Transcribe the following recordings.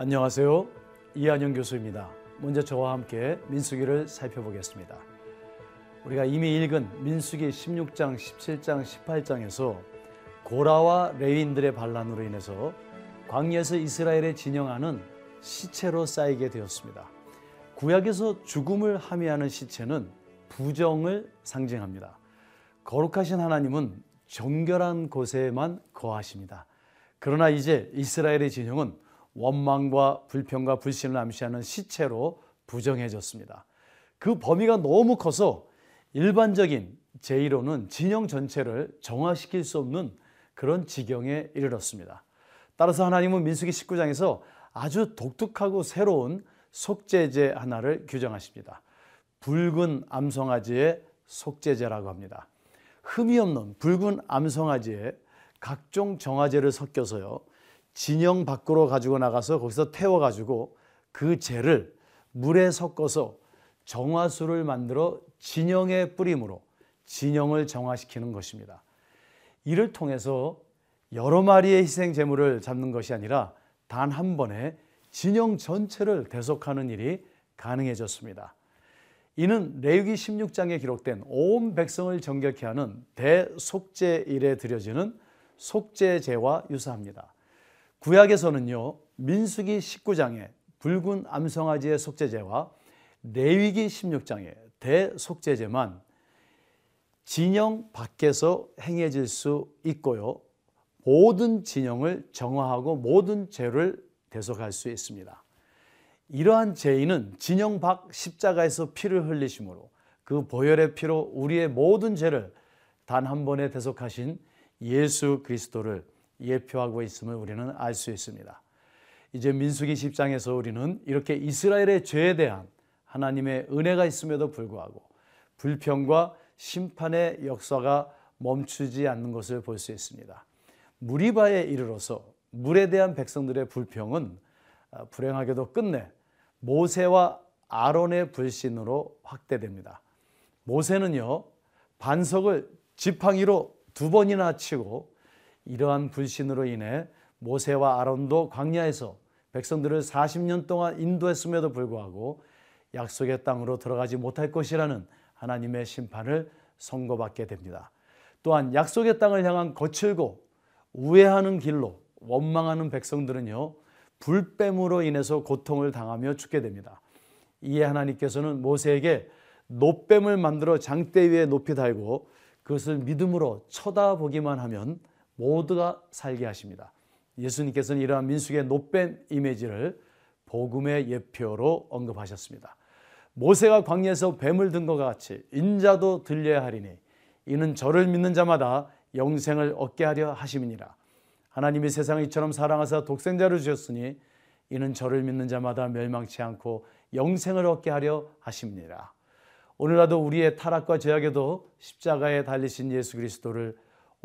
안녕하세요. 이한영 교수입니다. 먼저 저와 함께 민수기를 살펴보겠습니다. 우리가 이미 읽은 민수기 16장, 17장, 18장에서 고라와 레인들의 반란으로 인해서 광야에서 이스라엘의 진영하는 시체로 쌓이게 되었습니다. 구약에서 죽음을 함의하는 시체는 부정을 상징합니다. 거룩하신 하나님은 정결한 곳에만 거하십니다. 그러나 이제 이스라엘의 진영은 원망과 불평과 불신을 암시하는 시체로 부정해졌습니다. 그 범위가 너무 커서 일반적인 제1호는 진영 전체를 정화시킬 수 없는 그런 지경에 이르렀습니다. 따라서 하나님은 민수기 19장에서 아주 독특하고 새로운 속죄제 하나를 규정하십니다. 붉은 암송아지의 속죄제라고 합니다. 흠이 없는 붉은 암송아지에 각종 정화제를 섞여서요. 진영 밖으로 가지고 나가서 거기서 태워 가지고 그 재를 물에 섞어서 정화수를 만들어 진영에 뿌림으로 진영을 정화시키는 것입니다. 이를 통해서 여러 마리의 희생 제물을 잡는 것이 아니라 단 한 번에 진영 전체를 대속하는 일이 가능해졌습니다. 이는 레위기 16장에 기록된 온 백성을 정결케 하는 대속죄일에 드려지는 속죄제와 유사합니다. 구약에서는요. 민수기 19장에 붉은 암송아지의 속죄제와 레위기 16장의 대속죄제만 진영 밖에서 행해질 수 있고요. 모든 진영을 정화하고 모든 죄를 대속할 수 있습니다. 이러한 죄인은 진영 밖 십자가에서 피를 흘리심으로 그 보혈의 피로 우리의 모든 죄를 단 한 번에 대속하신 예수 그리스도를 예표하고 있음을 우리는 알 수 있습니다. 이제 민수기 10장에서 우리는 이렇게 이스라엘의 죄에 대한 하나님의 은혜가 있음에도 불구하고 불평과 심판의 역사가 멈추지 않는 것을 볼 수 있습니다. 무리바에 이르러서 물에 대한 백성들의 불평은 아, 불행하게도 끝내 모세와 아론의 불신으로 확대됩니다. 모세는요, 반석을 지팡이로 두 번이나 치고 이러한 불신으로 인해 모세와 아론도 광야에서 백성들을 40년 동안 인도했음에도 불구하고 약속의 땅으로 들어가지 못할 것이라는 하나님의 심판을 선고받게 됩니다. 또한 약속의 땅을 향한 거칠고 우회하는 길로 원망하는 백성들은요, 불뱀으로 인해서 고통을 당하며 죽게 됩니다. 이에 하나님께서는 모세에게 노뱀을 만들어 장대 위에 높이 달고 그것을 믿음으로 쳐다보기만 하면 모두가 살게 하십니다. 예수님께서는 이러한 민숙의 노뱀 이미지를 복음의 예표로 언급하셨습니다. 모세가 광야에서 뱀을 든 것 같이 인자도 들려야 하리니 이는 저를 믿는 자마다 영생을 얻게 하려 하심이니라. 하나님이 세상을 이처럼 사랑하사 독생자를 주셨으니 이는 저를 믿는 자마다 멸망치 않고 영생을 얻게 하려 하심이니라. 오늘날도 우리의 타락과 죄악에도 십자가에 달리신 예수 그리스도를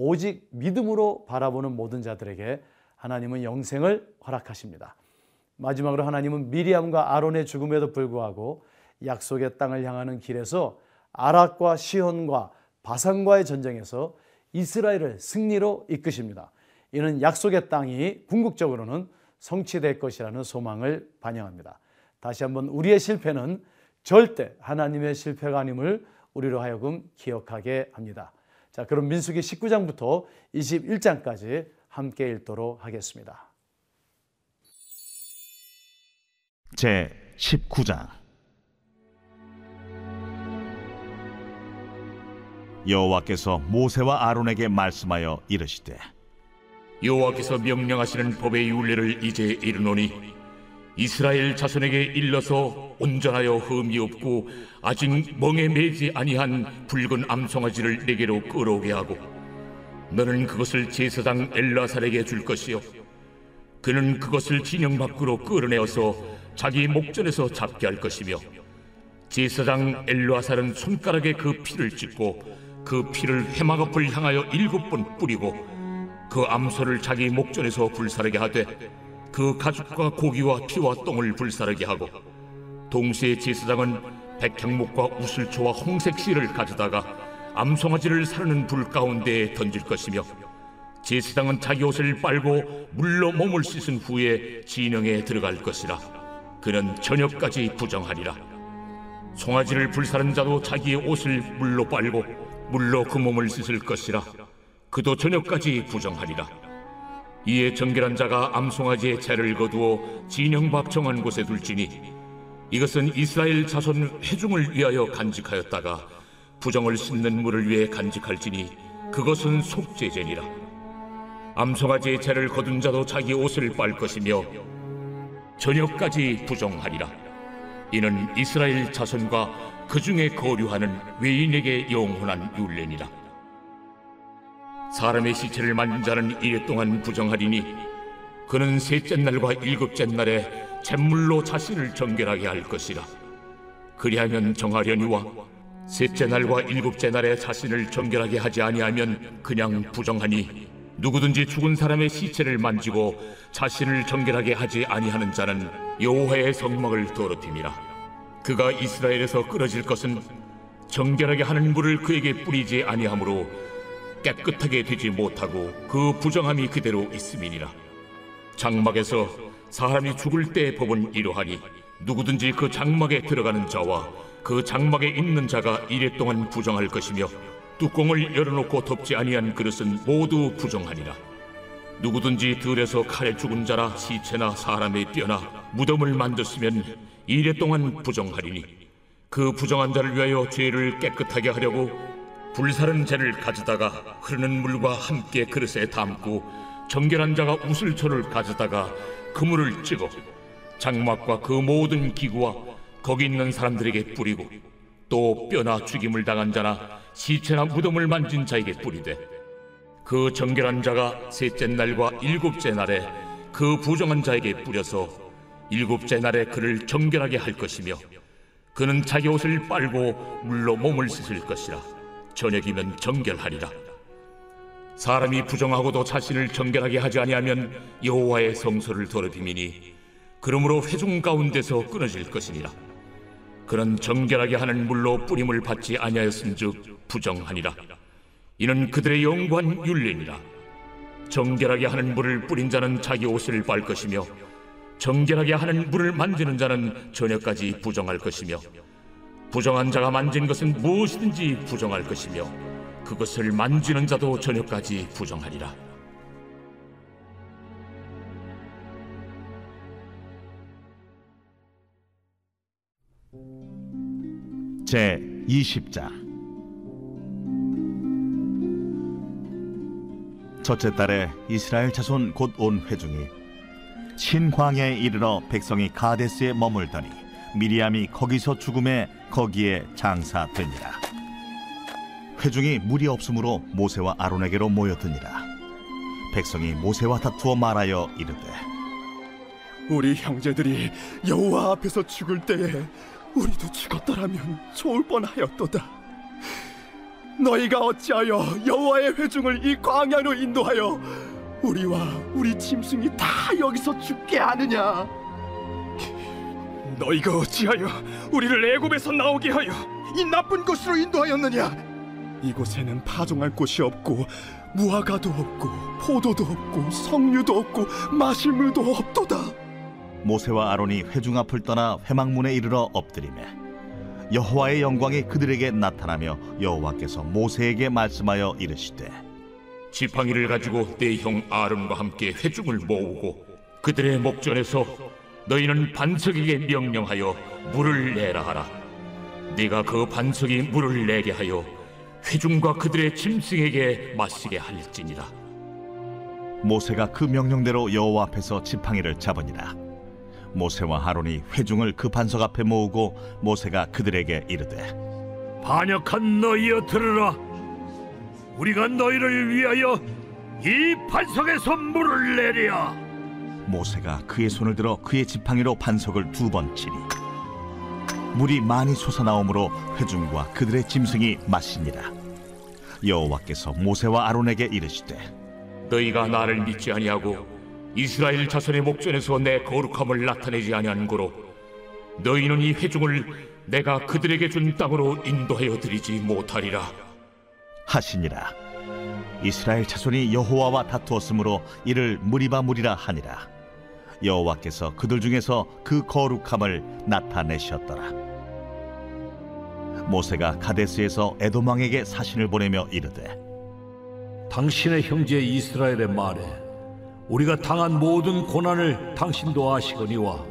오직 믿음으로 바라보는 모든 자들에게 하나님은 영생을 허락하십니다. 마지막으로 하나님은 미리암과 아론의 죽음에도 불구하고 약속의 땅을 향하는 길에서 아락과 시혼과 바산과의 전쟁에서 이스라엘을 승리로 이끄십니다. 이는 약속의 땅이 궁극적으로는 성취될 것이라는 소망을 반영합니다. 다시 한번 우리의 실패는 절대 하나님의 실패가 아님을 우리로 하여금 기억하게 합니다. 자, 그럼 민수기 19장부터 21장까지 함께 읽도록 하겠습니다. 제 19장 여호와께서 모세와 아론에게 말씀하여 이르시되 여호와께서 명령하시는 법의 윤례를 이제 이르노니 이스라엘 자손에게 일러서 온전하여 흠이 없고 아직 멍에 매지 아니한 붉은 암송아지를 내게로 끌어오게 하고 너는 그것을 제사장 엘라살에게 줄 것이요. 그는 그것을 진영 밖으로 끌어내어서 자기 목전에서 잡게 할 것이며 제사장 엘라살은 손가락에 그 피를 찍고 그 피를 해막 앞을 향하여 일곱 번 뿌리고 그 암소를 자기 목전에서 불사르게 하되 그 가죽과 고기와 피와 똥을 불사르게 하고 동시에 제사장은 백향목과 우슬초와 홍색 씨를 가져다가 암송아지를 사르는 불 가운데에 던질 것이며 제사장은 자기 옷을 빨고 물로 몸을 씻은 후에 진영에 들어갈 것이라 그는 저녁까지 부정하리라. 송아지를 불사른 자도 자기의 옷을 물로 빨고 물로 그 몸을 씻을 것이라 그도 저녁까지 부정하리라 이에 정결한 자가 암송아지의 채를 거두어 진영 밖 정한 곳에 둘지니 이것은 이스라엘 자손 회중을 위하여 간직하였다가 부정을 씻는 물을 위해 간직할지니 그것은 속죄제니라. 암송아지의 채를 거둔 자도 자기 옷을 빨 것이며 저녁까지 부정하리라. 이는 이스라엘 자손과 그 중에 거류하는 외인에게 영원한 율례니라 사람의 시체를 만진 자는 이래 동안 부정하리니 그는 셋째 날과 일곱째 날에 잿물로 자신을 정결하게 할 것이라. 그리하면 정하려니와 셋째 날과 일곱째 날에 자신을 정결하게 하지 아니하면 그냥 부정하니 누구든지 죽은 사람의 시체를 만지고 자신을 정결하게 하지 아니하는 자는 여호와의 성막을 더럽힘이라. 그가 이스라엘에서 끊어질 것은 정결하게 하는 물을 그에게 뿌리지 아니하므로 깨끗하게 되지 못하고 그 부정함이 그대로 있음이니라. 장막에서 사람이 죽을 때의 법은 이러하니 누구든지 그 장막에 들어가는 자와 그 장막에 있는 자가 이래 동안 부정할 것이며 뚜껑을 열어놓고 덮지 아니한 그릇은 모두 부정하니라. 누구든지 들에서 칼에 죽은 자나 시체나 사람의 뼈나 무덤을 만졌으면 이래 동안 부정하리니 그 부정한 자를 위하여 죄를 깨끗하게 하려고 불사른 재를 가져다가 흐르는 물과 함께 그릇에 담고 정결한 자가 우슬초를 가져다가 그물을 찍어 장막과 그 모든 기구와 거기 있는 사람들에게 뿌리고 또 뼈나 죽임을 당한 자나 시체나 무덤을 만진 자에게 뿌리되 그 정결한 자가 셋째 날과 일곱째 날에 그 부정한 자에게 뿌려서 일곱째 날에 그를 정결하게 할 것이며 그는 자기 옷을 빨고 물로 몸을 씻을 것이라 저녁이면 정결하리라. 사람이 부정하고도 자신을 정결하게 하지 아니하면 여호와의 성소를 더럽힘이니 그러므로 회중 가운데서 끊어질 것이니라. 그는 정결하게 하는 물로 뿌림을 받지 아니하였음즉 부정하니라. 이는 그들의 영관 율례니라. 정결하게 하는 물을 뿌린 자는 자기 옷을 빨 것이며 정결하게 하는 물을 만지는 자는 저녁까지 부정할 것이며 부정한 자가 만진 것은 무엇이든지 부정할 것이며 그것을 만지는 자도 저녁까지 부정하리라. 제 20장 첫째 달에 이스라엘 자손 곧 온 회중이 신광야에 이르러 백성이 가데스에 머물더니 미리암이 거기서 죽음에 거기에 장사되니라 회중이 물이 없으므로 모세와 아론에게로 모였더니라 백성이 모세와 다투어 말하여 이르되 우리 형제들이 여호와 앞에서 죽을 때에 우리도 죽었더라면 좋을 뻔하였도다. 너희가 어찌하여 여호와의 회중을 이 광야로 인도하여 우리와 우리 짐승이 다 여기서 죽게 하느냐? 너희가 어찌하여 우리를 애굽에서 나오게 하여 이 나쁜 곳으로 인도하였느냐? 이곳에는 파종할 곳이 없고 무화과도 없고 포도도 없고 석류도 없고 마실 물도 없도다. 모세와 아론이 회중 앞을 떠나 회막문에 이르러 엎드리매 여호와의 영광이 그들에게 나타나며 여호와께서 모세에게 말씀하여 이르시되 지팡이를 가지고 내 형 아론과 함께 회중을 모으고 그들의 목전에서 너희는 반석에게 명령하여 물을 내라 하라. 네가 그 반석이 물을 내게 하여 회중과 그들의 짐승에게 마시게 할지니라. 모세가 그 명령대로 여호와 앞에서 지팡이를 잡으니라. 모세와 아론이 회중을 그 반석 앞에 모으고 모세가 그들에게 이르되 반역한 너희여 들으라. 우리가 너희를 위하여 이 반석에서 물을 내리야 모세가 그의 손을 들어 그의 지팡이로 반석을 두 번 치니 물이 많이 솟아나오므로 회중과 그들의 짐승이 마시니라. 여호와께서 모세와 아론에게 이르시되 너희가 나를 믿지 아니하고 이스라엘 자손의 목전에서 내 거룩함을 나타내지 아니한 고로 너희는 이 회중을 내가 그들에게 준 땅으로 인도하여 드리지 못하리라. 하시니라. 이스라엘 자손이 여호와와 다투었으므로 이를 무리바 무리라 하니라 여호와께서 그들 중에서 그 거룩함을 나타내셨더라. 모세가 가데스에서 에돔 왕에게 사신을 보내며 이르되 당신의 형제 이스라엘의 말에 우리가 당한 모든 고난을 당신도 아시거니와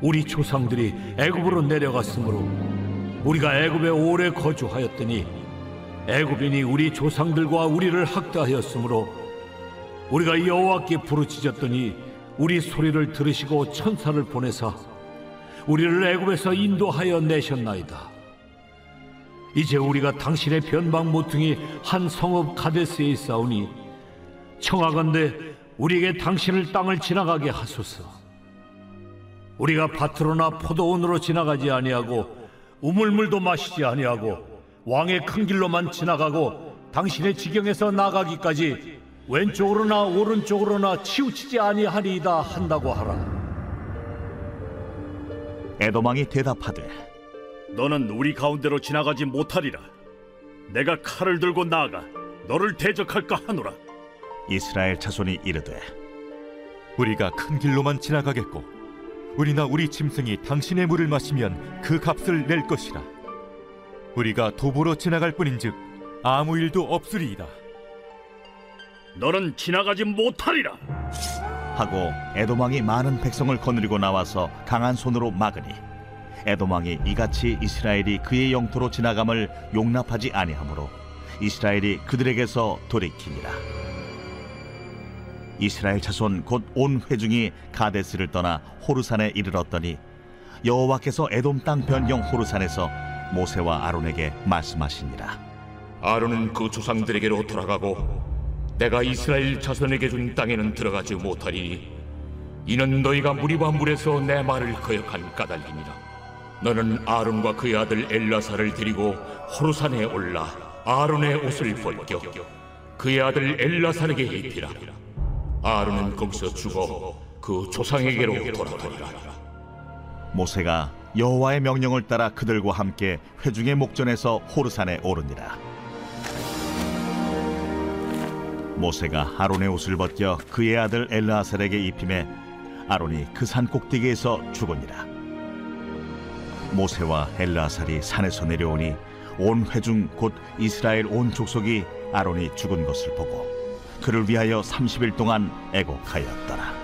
우리 조상들이 애굽으로 내려갔으므로 우리가 애굽에 오래 거주하였더니 애굽인이 우리 조상들과 우리를 학대하였으므로 우리가 여호와께 부르짖었더니 우리 소리를 들으시고 천사를 보내사 우리를 애굽에서 인도하여 내셨나이다. 이제 우리가 당신의 변방 모퉁이 한 성읍 가데스에 있사오니 청하건대 우리에게 당신을 땅을 지나가게 하소서. 우리가 밭으로나 포도원으로 지나가지 아니하고 우물물도 마시지 아니하고 왕의 큰 길로만 지나가고 당신의 지경에서 나가기까지 왼쪽으로나 오른쪽으로나 치우치지 아니하리이다 한다고 하라. 에돔 왕이 대답하되 너는 우리 가운데로 지나가지 못하리라. 내가 칼을 들고 나아가 너를 대적할까 하노라. 이스라엘 자손이 이르되 우리가 큰 길로만 지나가겠고 우리나 우리 짐승이 당신의 물을 마시면 그 값을 낼 것이라 우리가 도보로 지나갈 뿐인즉 아무 일도 없으리이다 너는 지나가지 못하리라. 하고 에돔 왕이 많은 백성을 거느리고 나와서 강한 손으로 막으니 에돔 왕이 이같이 이스라엘이 그의 영토로 지나감을 용납하지 아니하므로 이스라엘이 그들에게서 돌이키니라 이스라엘 자손 곧 온 회중이 가데스를 떠나 호르산에 이르렀더니 여호와께서 에돔 땅 변경 호르산에서 모세와 아론에게 말씀하시니라 아론은 그 조상들에게로 돌아가고 내가 이스라엘 자손에게 준 땅에는 들어가지 못하리니 이는 너희가 무리와 물에서 내 말을 거역한 까닭이니라. 너는 아론과 그의 아들 엘라사를 데리고 호르산에 올라 아론의 옷을 벗겨 그의 아들 엘라사에게 입히라. 아론은 거기서 죽어 그 조상에게로 돌아가리라. 모세가 여호와의 명령을 따라 그들과 함께 회중의 목전에서 호르산에 오르니라. 모세가 아론의 옷을 벗겨 그의 아들 엘르아살에게 입힘에 아론이 그 산 꼭대기에서 죽으니라. 모세와 엘르아살이 산에서 내려오니 온 회중 곧 이스라엘 온 족속이 아론이 죽은 것을 보고 그를 위하여 30일 동안 애곡하였더라.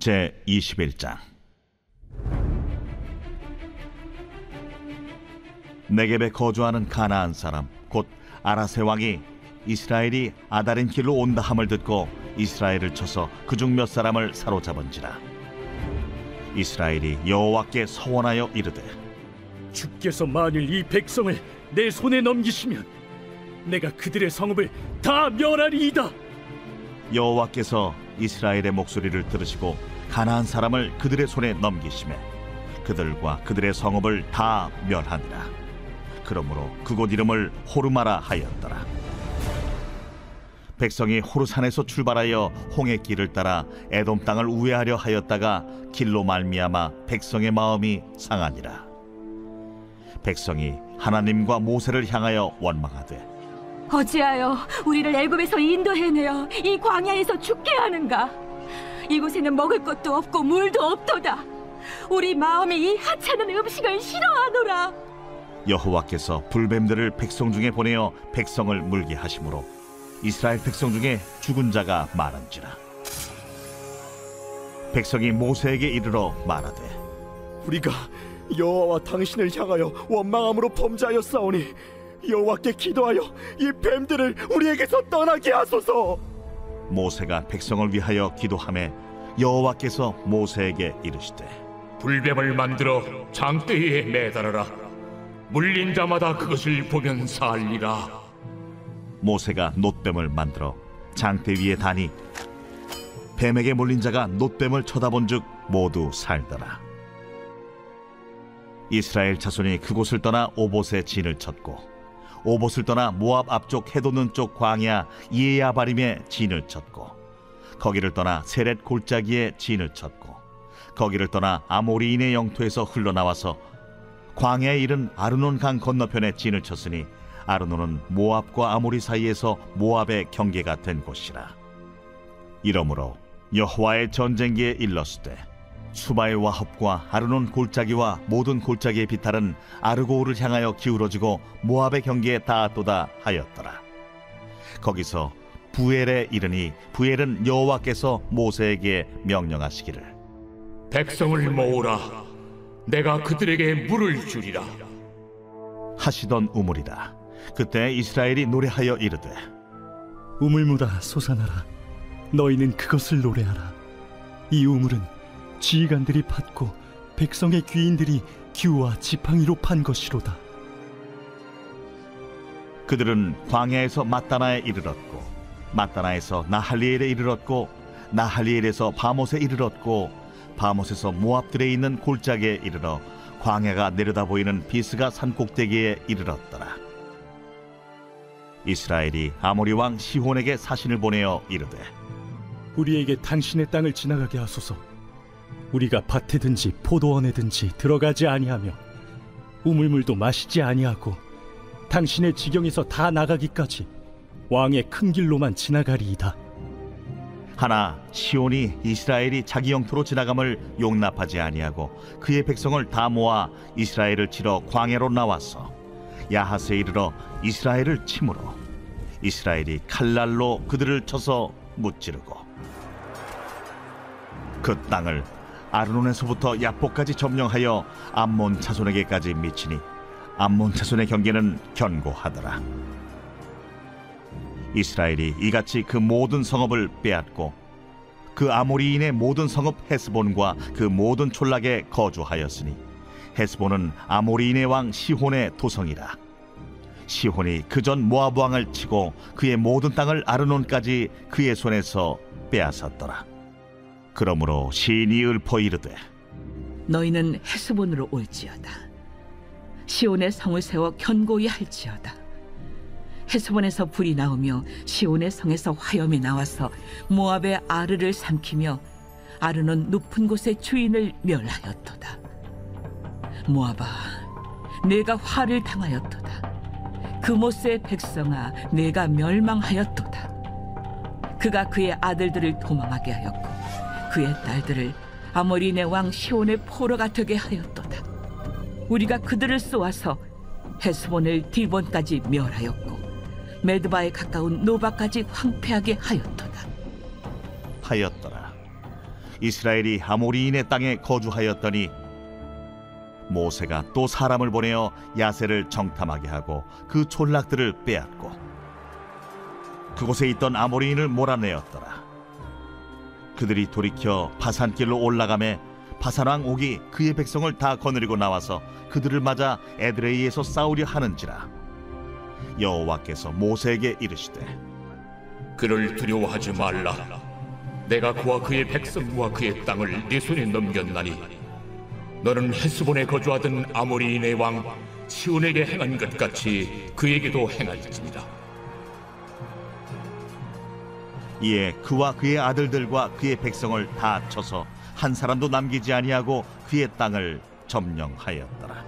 제 21장 네겝에 거주하는 가나안 사람 곧 아라세 왕이 이스라엘이 아다린 길로 온다 함을 듣고 이스라엘을 쳐서 그중 몇 사람을 사로잡은지라 이스라엘이 여호와께 서원하여 이르되 주께서 만일 이 백성을 내 손에 넘기시면 내가 그들의 성읍을 다 멸하리이다. 여호와께서 이스라엘의 목소리를 들으시고 가나안 사람을 그들의 손에 넘기심에 그들과 그들의 성읍을 다 멸하니라 그러므로 그곳 이름을 호르마라 하였더라 백성이 호르산에서 출발하여 홍해 길을 따라 에돔 땅을 우회하려 하였다가 길로 말미암아 백성의 마음이 상하니라 백성이 하나님과 모세를 향하여 원망하되 어찌하여 우리를 애굽에서 인도해내어 이 광야에서 죽게 하는가? 이곳에는 먹을 것도 없고 물도 없도다. 우리 마음이 이 하찮은 음식을 싫어하노라. 여호와께서 불뱀들을 백성 중에 보내어 백성을 물게 하심으로 이스라엘 백성 중에 죽은 자가 많은지라 백성이 모세에게 이르러 말하되 우리가 여호와와 당신을 향하여 원망함으로 범죄하였사오니 여호와께 기도하여 이 뱀들을 우리에게서 떠나게 하소서. 모세가 백성을 위하여 기도하매 여호와께서 모세에게 이르시되 불뱀을 만들어 장대에 매달아라 물린 자마다 그것을 보면 살리라. 모세가 놋뱀을 만들어 장대 위에 다니 뱀에게 몰린 자가 놋뱀을 쳐다본즉 모두 살더라. 이스라엘 자손이 그곳을 떠나 오봇에 진을 쳤고 오봇을 떠나 모압 앞쪽 해돋는 쪽 광야 이에야바림에 진을 쳤고 거기를 떠나 세렛 골짜기에 진을 쳤고 거기를 떠나 아모리인의 영토에서 흘러나와서 광야에 이른 아르논 강 건너편에 진을 쳤으니 아르논은 모압과 아모리 사이에서 모압의 경계가 된 곳이라. 이러므로 여호와의 전쟁기에 일렀으되 수바의 와합과 아르논 골짜기와 모든 골짜기의 비탈은 아르고우를 향하여 기울어지고 모압의 경계에 닿았도다 하였더라. 거기서 부엘에 이르니 부엘은 여호와께서 모세에게 명령하시기를. 백성을 모으라. 내가 그들에게 물을 주리라. 하시던 우물이라. 그때 이스라엘이 노래하여 이르되 우물무다 솟아나라. 너희는 그것을 노래하라. 이 우물은 지휘관들이 팠고 백성의 귀인들이 규와 지팡이로 판 것이로다. 그들은 광야에서 마따나에 이르렀고 마따나에서 나할리엘에 이르렀고 나할리엘에서 바못에 이르렀고 바못에서 모압들에 있는 골짜기에 이르러 광야가 내려다 보이는 비스가 산 꼭대기에 이르렀더라. 이스라엘이 아모리 왕 시혼에게 사신을 보내어 이르되 우리에게 당신의 땅을 지나가게 하소서. 우리가 밭에든지 포도원에든지 들어가지 아니하며 우물물도 마시지 아니하고 당신의 지경에서 다 나가기까지 왕의 큰 길로만 지나가리이다 하나 시온이 이스라엘이 자기 영토로 지나감을 용납하지 아니하고 그의 백성을 다 모아 이스라엘을 치러 광야로 나왔어 야하스에 이르러 이스라엘을 치므로 이스라엘이 칼날로 그들을 쳐서 무찌르고 그 땅을 아르논에서부터 야포까지 점령하여 암몬 자손에게까지 미치니 암몬 자손의 경계는 견고하더라 이스라엘이 이같이 그 모든 성읍을 빼앗고 그 아모리인의 모든 성읍 헤스본과 그 모든 촌락에 거주하였으니 헤스본은 아모리인의 왕 시혼의 도성이라 시혼이 그 전 모압 왕을 치고 그의 모든 땅을 아르논까지 그의 손에서 빼앗았더라 그러므로 시인이 읊어 이르되 너희는 헤스본으로 올지어다. 시온의 성을 세워 견고히 할지어다. 헤스본에서 불이 나오며 시온의 성에서 화염이 나와서 모압의 아르를 삼키며 아르는 높은 곳의 주인을 멸하였도다. 모압아, 내가 화를 당하였도다. 그모스의 백성아, 내가 멸망하였도다. 그가 그의 아들들을 도망하게 하였고 그의 딸들을 아모리네 왕 시온의 포로가 되게 하였도다. 우리가 그들을 쏘아서 헤스본을 디본까지 멸하였고 메드바에 가까운 노바까지 황폐하게 하였도다. 하였더라. 이스라엘이 아모리인의 땅에 거주하였더니 모세가 또 사람을 보내어 야세를 정탐하게 하고 그 촌락들을 빼앗고 그곳에 있던 아모리인을 몰아내었더라. 그들이 돌이켜 바산길로 올라가매 바산왕 옥이 그의 백성을 다 거느리고 나와서 그들을 맞아 에드레이에서 싸우려 하는지라 여호와께서 모세에게 이르시되 그를 두려워하지 말라. 내가 그와 그의 백성과 그의 땅을 네 손에 넘겼나니 너는 헤스본에 거주하던 아모리인의 왕 시온에게 행한 것 같이 그에게도 행할지니라. 이에 그와 그의 아들들과 그의 백성을 다 쳐서 한 사람도 남기지 아니하고 그의 땅을 점령하였더라.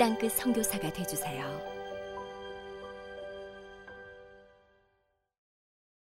땅끝 선교사가 되주세요.